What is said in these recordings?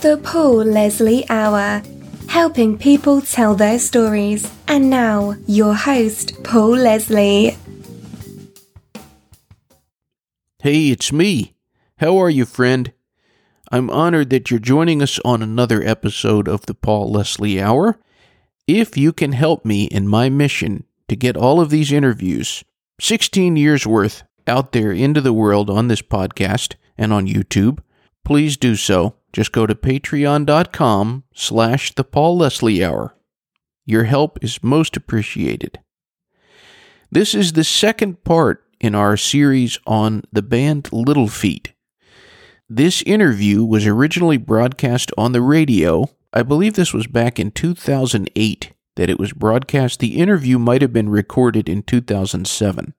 The Paul Leslie Hour, helping people tell their stories. And now, your host, Paul Leslie. Hey, it's me. How are you, friend? I'm honored that you're joining us on another episode of the Paul Leslie Hour. If you can help me in my mission to get all of these interviews, 16 years worth, out there into the world on this podcast and on YouTube, please do so. Just go to patreon.com slash the Paul Leslie Hour. Your help is most appreciated. This is the second part in our series on the band Little Feat. This interview was originally broadcast on the radio. I believe this was back in 2008 that it was broadcast. The interview might have been recorded in 2007.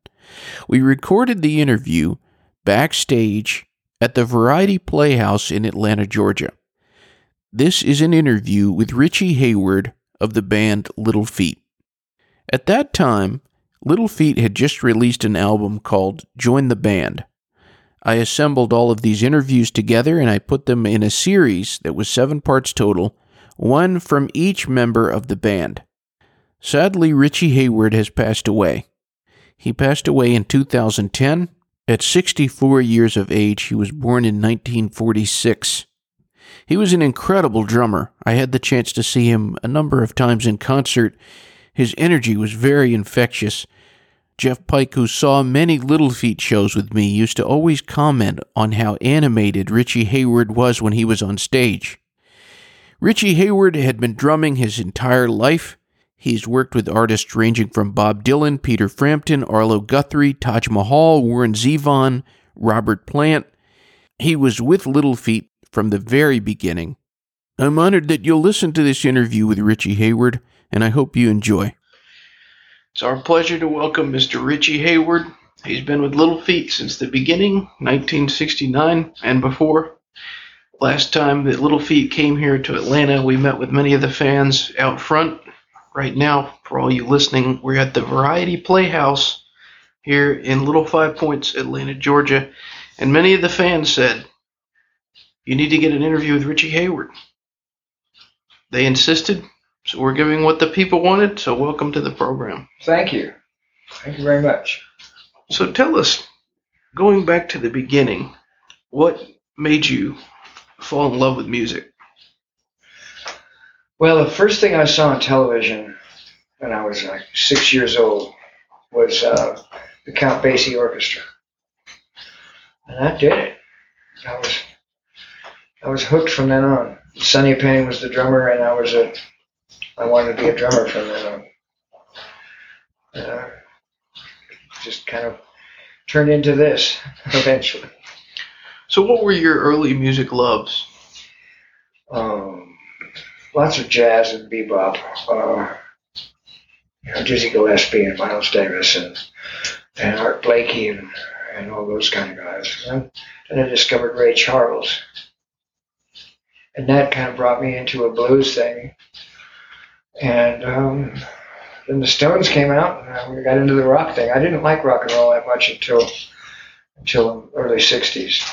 We recorded the interview backstage at the Variety Playhouse in Atlanta, Georgia. This is an interview with Richie Hayward of the band Little Feat. At that time, Little Feat had just released an album called Join the Band. I assembled all of these interviews together and I put them in a series that was seven parts total, one from each member of the band. Sadly, Richie Hayward has passed away. He passed away in 2010 at 64 years of age. He was born in 1946. He was an incredible drummer. I had the chance to see him a number of times in concert. His energy was very infectious. Jeff Pike, who saw many Little Feat shows with me, used to always comment on how animated Richie Hayward was when he was on stage. Richie Hayward had been drumming his entire life. He's worked with artists ranging from Bob Dylan, Peter Frampton, Arlo Guthrie, Taj Mahal, Warren Zevon, Robert Plant. He was with Little Feat from the very beginning. I'm honored that you'll listen to this interview with Richie Hayward, and I hope you enjoy. It's our pleasure to welcome Mr. Richie Hayward. He's been with Little Feat since the beginning, 1969 and before. Last time that Little Feat came here to Atlanta, we met with many of the fans out front right now, for all you listening, we're at the Variety Playhouse here in Little Five Points, Atlanta, Georgia. And many of the fans said, You need to get an interview with Richie Hayward. They insisted, so we're giving what the people wanted. So, welcome to the program. Thank you. Thank you very much. So, tell us, going back to the beginning, what made you fall in love with music? Well, the first thing I saw on television when I was like six years old was uh, the Count Basie Orchestra, and that did it. I was I was hooked from then on. Sonny Payne was the drummer, and I was a I wanted to be a drummer from then on. Uh, just kind of turned into this eventually. So, what were your early music loves? Um, lots of jazz and bebop. Uh, you know, Dizzy Gillespie and Miles Davis and, and Art Blakey and, and all those kind of guys. And I discovered Ray Charles. And that kind of brought me into a blues thing. And um, then the Stones came out, and we got into the rock thing. I didn't like rock and roll that much until until the early '60s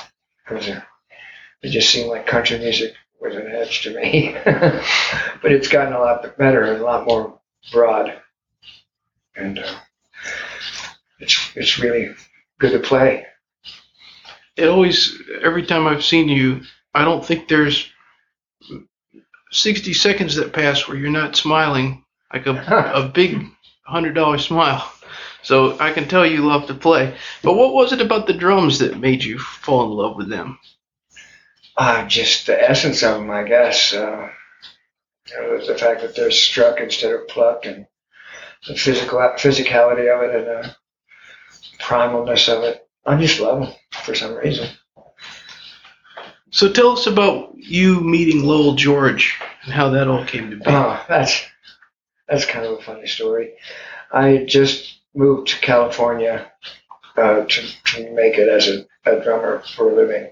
because it just seemed like country music was an edge to me. but it's gotten a lot better and a lot more broad, and uh, it's it's really good to play. It always, every time I've seen you, I don't think there's 60 seconds that pass where you're not smiling like a, a big hundred dollar smile. So I can tell you love to play. But what was it about the drums that made you fall in love with them? Uh, just the essence of them, I guess. Uh, you know, the fact that they're struck instead of plucked, and the physical physicality of it, and the primalness of it. I just love them for some reason. So tell us about you meeting Lowell George and how that all came to be. Oh, that's that's kind of a funny story. I just moved to California uh, to, to make it as a, a drummer for a living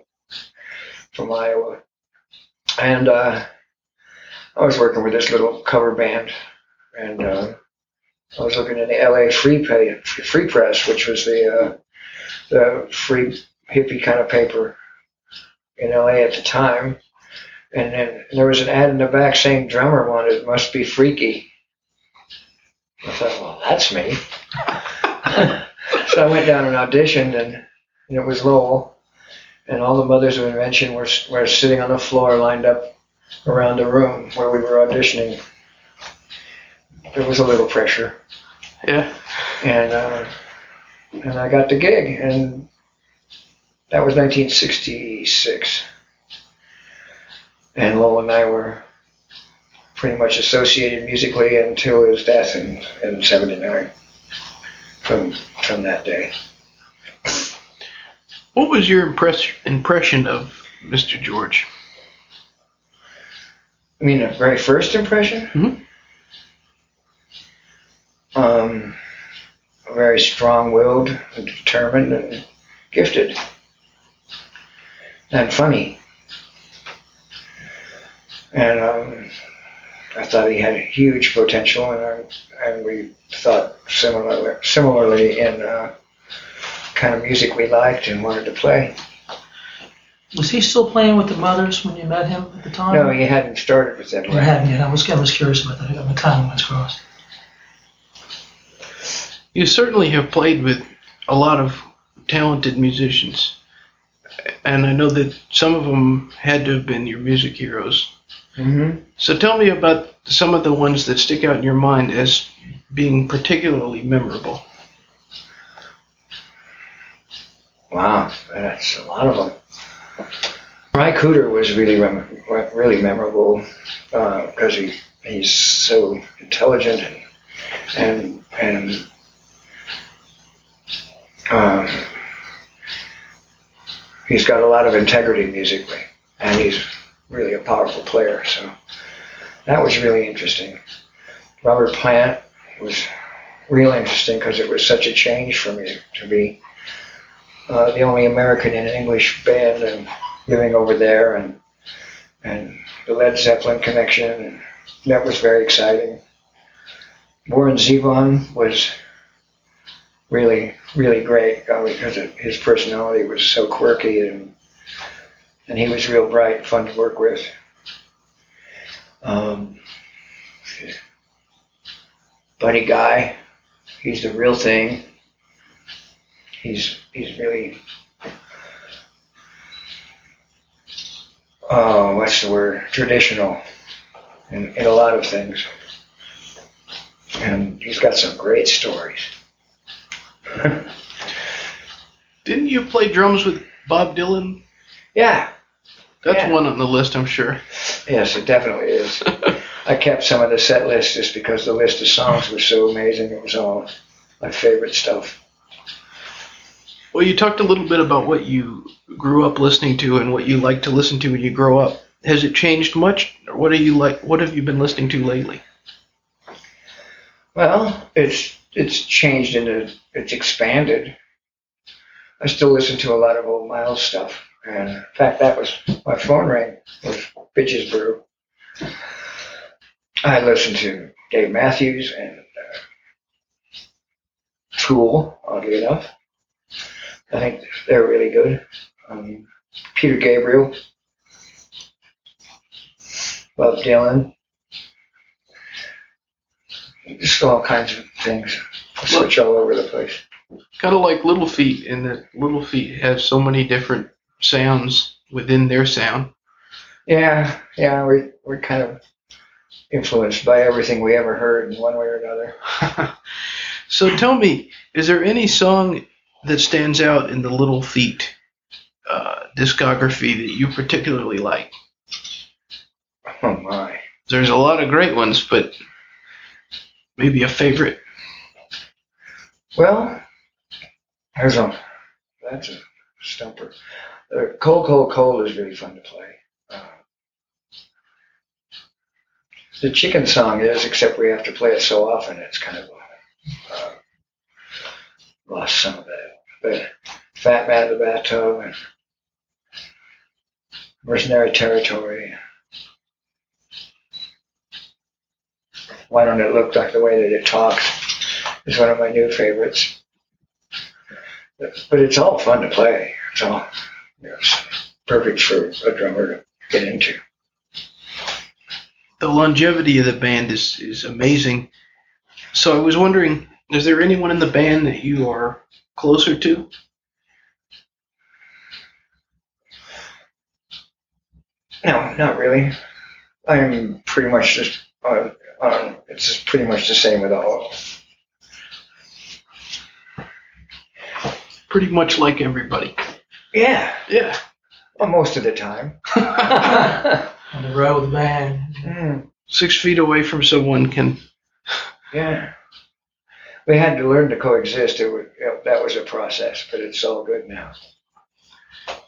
from Iowa. And uh, I was working with this little cover band, and uh, I was looking in the LA Free Pay, Free Press, which was the uh, the free hippie kind of paper in LA at the time. And then there was an ad in the back saying drummer wanted, must be freaky. I thought, well, that's me. so I went down and auditioned, and, and it was Lowell. And all the mothers of invention were, were sitting on the floor lined up around the room where we were auditioning. There was a little pressure. Yeah. And, uh, and I got the gig, and that was 1966. And Lowell and I were pretty much associated musically until his death in, in 79 from, from that day. What was your impress- impression of Mr. George? I mean, a very first impression? Mhm. Um, very strong willed and determined and gifted. And funny. And um, I thought he had huge potential, and, I, and we thought similarly, similarly in uh, kind of music we liked and wanted to play. Was he still playing with the Mothers when you met him at the time? No, he hadn't started with them Or hadn't yet? I was, I was curious about that. I got my timelines crossed. You certainly have played with a lot of talented musicians, and I know that some of them had to have been your music heroes. hmm So tell me about some of the ones that stick out in your mind as being particularly memorable. Wow, that's a lot of them. Ry Cooder was really rem- really memorable because he he's so intelligent and and and um, he's got a lot of integrity musically, and he's really a powerful player. So that was really interesting. Robert Plant was real interesting because it was such a change for me to be uh, the only American in an English band and living over there and and the Led Zeppelin connection and that was very exciting. Warren Zevon was really really great uh, because his personality was so quirky and and he was real bright, fun to work with. Um, Buddy Guy, he's the real thing. He's he's really oh, what's the word? Traditional in, in a lot of things. And he's got some great stories. Didn't you play drums with Bob Dylan? Yeah, That's Yeah. one on the list, I'm sure. yes, it definitely is. I kept some of the set list just because the list of songs was so amazing. It was all my favorite stuff. Well, you talked a little bit about what you grew up listening to and what you like to listen to when you grow up. Has it changed much? What are you like? What have you been listening to lately? Well, it's it's changed into it's expanded. I still listen to a lot of old Miles stuff, and in fact, that was my phone rang was Bitches Brew. I listen to Dave Matthews and uh, Tool, oddly enough. I think they're really good. Um, Peter Gabriel, Bob Dylan, just all kinds of things. I switch all over the place. Kind of like Little Feat, in that Little Feat have so many different sounds within their sound. Yeah, yeah, we we're kind of influenced by everything we ever heard in one way or another. so tell me, is there any song that stands out in the Little Feat uh, discography that you particularly like? Oh my. There's a lot of great ones, but maybe a favorite. Well, there's a that's a stumper. Uh, cold, cold, cold is really fun to play. Uh, the chicken song is, except we have to play it so often, it's kind of uh, lost some of that. But Fat Man in the Bathtub and Mercenary Territory. Why don't it look like the way that it talks? Is one of my new favorites. But, it's all fun to play. It's all you know, it's perfect for a drummer to get into. the longevity of the band is is amazing. So I was wondering, is there anyone in the band that you are closer to? No, not really. I'm pretty much just on. on it's just pretty much the same with all of them. Pretty much like everybody. Yeah, Yeah. well, most of the time. On the road with the band. Mm, Six feet away from someone can. yeah. We had to learn to coexist. It was, that was a process, but it's all good now.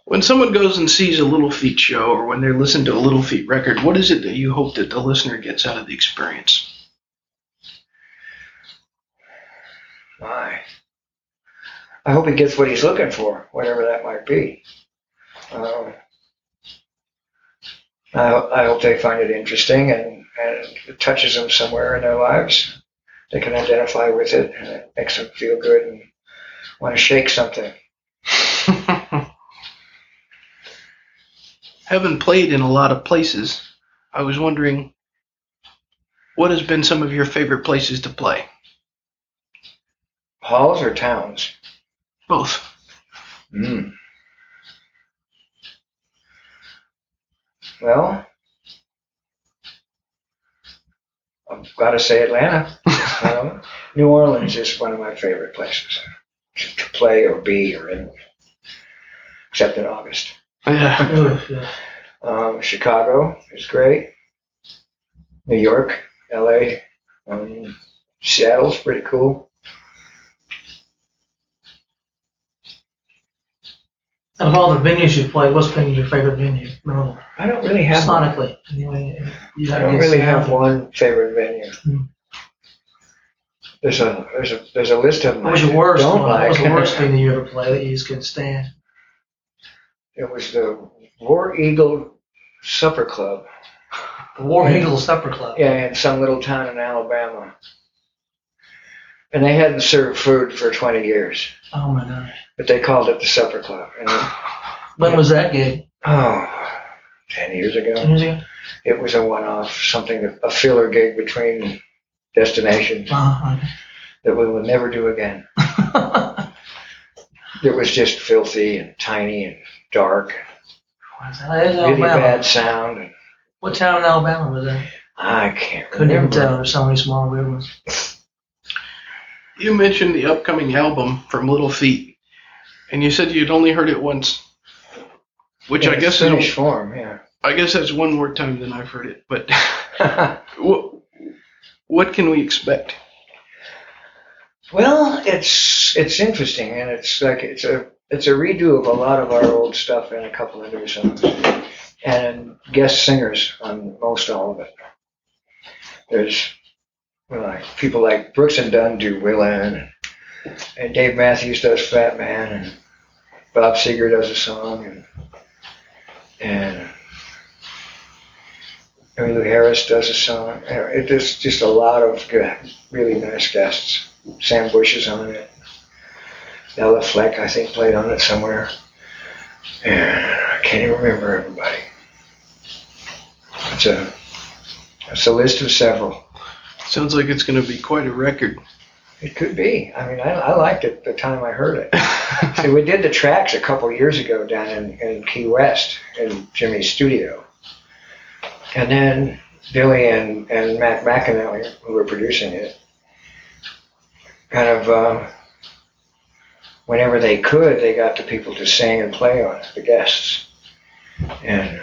When someone goes and sees a Little Feat show or when they listen to a Little Feat record, what is it that you hope that the listener gets out of the experience? My. I hope he gets what he's looking for, whatever that might be. Um, I, I hope they find it interesting and, and it touches them somewhere in their lives. They can identify with it and it makes them feel good and want to shake something. Having played in a lot of places, I was wondering what has been some of your favorite places to play? Halls or towns? Both. Mm. Well, I've got to say Atlanta. um, New Orleans is one of my favorite places to, to play or be or in, except in August. Yeah. Yeah. Um, Chicago is great. New York, LA, um, Seattle's pretty cool. Out of all the venues you've played, what's been your favorite venue? Memorable. I don't really have one. Sonically. Anyway, I don't really have one favorite venue. Hmm. There's a there's a there's a list of them. What was I your worst don't one? What was the worst venue you ever played that you just couldn't stand? It was the War Eagle Supper Club. The War Yeah. Eagle Supper Club. Yeah, in some little town in Alabama. And they hadn't served food for 20 years, Oh my god. but they called it the Supper Club. And it- When was that gig? oh, 10 years ago. Ten years ago? It was a one-off, something, a filler gig between destinations Uh, that we would never do again. It was just filthy and tiny and dark, What is that? That is really Alabama. bad sound. And What town in Alabama was that? I can't Couldn't even remember. tell. There's so many small weird ones. You mentioned the upcoming album from Little Feat, and you said you'd only heard it once, which In I guess finished is, form, yeah. I guess that's one more time than I've heard it. But what what can we expect? Well, it's it's interesting, and it's like it's a it's a redo of a lot of our old stuff and a couple of new songs, and guest singers on most all of it. There's well, like people like Brooks and Dunn do Willin, and, and Dave Matthews does Fat Man, and Bob Seger does a song, and and Emmylou Harris does a song. It is just a lot of good, really nice guests. Sam Bush is on it. Béla Fleck, I think, played on it somewhere. And I can't even remember everybody. It's a it's a list of several. Sounds like it's going to be quite a record. It could be. I mean, I, I liked it the time I heard it. See, we did the tracks a couple years ago down in, in Key West in Jimmy's studio. And then Billy and, and Mac McAnally, who were producing it, kind of, um, whenever they could, they got the people to sing and play on it, the guests. And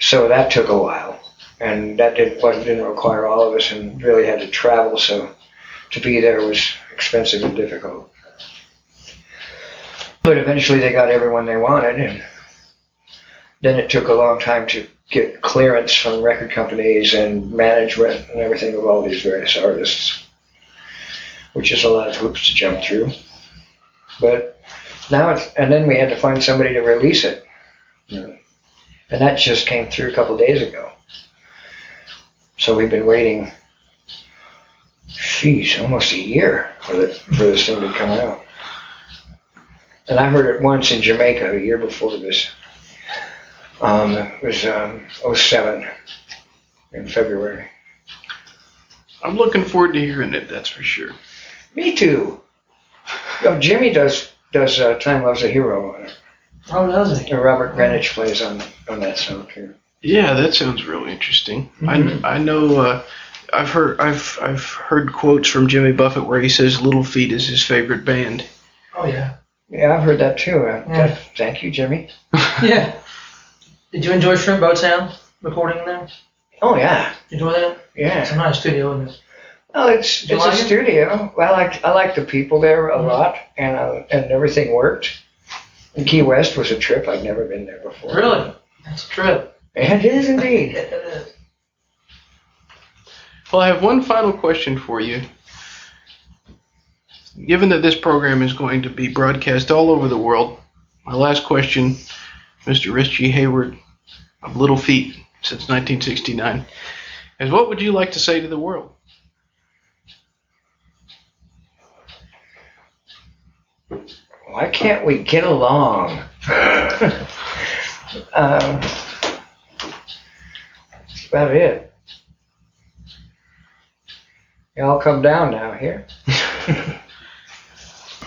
so that took a while. And that did, what didn't require all of us and really had to travel, so to be there was expensive and difficult. But eventually they got everyone they wanted, and then it took a long time to get clearance from record companies and management and everything of all these various artists, which is a lot of hoops to jump through. But now it's, and then we had to find somebody to release it. And that just came through a couple days ago. So we've been waiting Sheesh, almost a year for, the, for this thing to come out. And I heard it once in Jamaica a year before this. Um, it was um, 07. in February. I'm looking forward to hearing it. That's for sure. Me too. Oh, Jimmy does does uh, Time Loves a Hero. on it. Oh, does he? And Robert Greenidge plays on on that song too. Yeah, that sounds really interesting. Mhm. I I know. Uh, I've heard I've I've heard quotes from Jimmy Buffett where he says Little Feat is his favorite band. Oh, yeah. Yeah, I've heard that too. Uh, Yeah. Thank you, Jimmy. Yeah. Did you enjoy Shrimp Boat Sound recording there? Oh yeah, Enjoy that? Yeah. It's a nice studio, isn't it? Well, it's Did you it's a like it? studio. I like I like the people there a Mhm. lot, and uh, and everything worked. And Key West was a trip. I'd never been there before. Really? That's a trip. It is indeed. It is. Well, I have one final question for you. Given that this program is going to be broadcast all over the world, my last question, Mr. Richie Hayward of Little Feat since 1969, is what would you like to say to the world? Why can't we get along? um, that's about it. Y'all come down now here.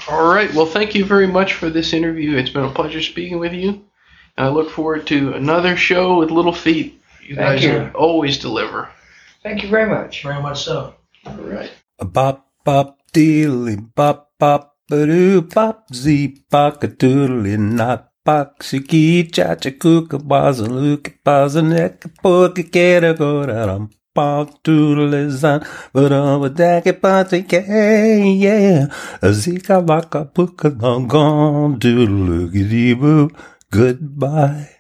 All right. Well, thank you very much for this interview. It's been a pleasure speaking with you. And I look forward to another show with Little Feat. You Thank guys you. always deliver. Thank you very much. Very much so. All right. A bop bop dealy bop bop ba doo bop zee bop a doodly not boxy cha cha kooka baza luka baza neck poka kera go da dum bop doodly zan but on with that party yeah a zika laka puka long gone doodle boo goodbye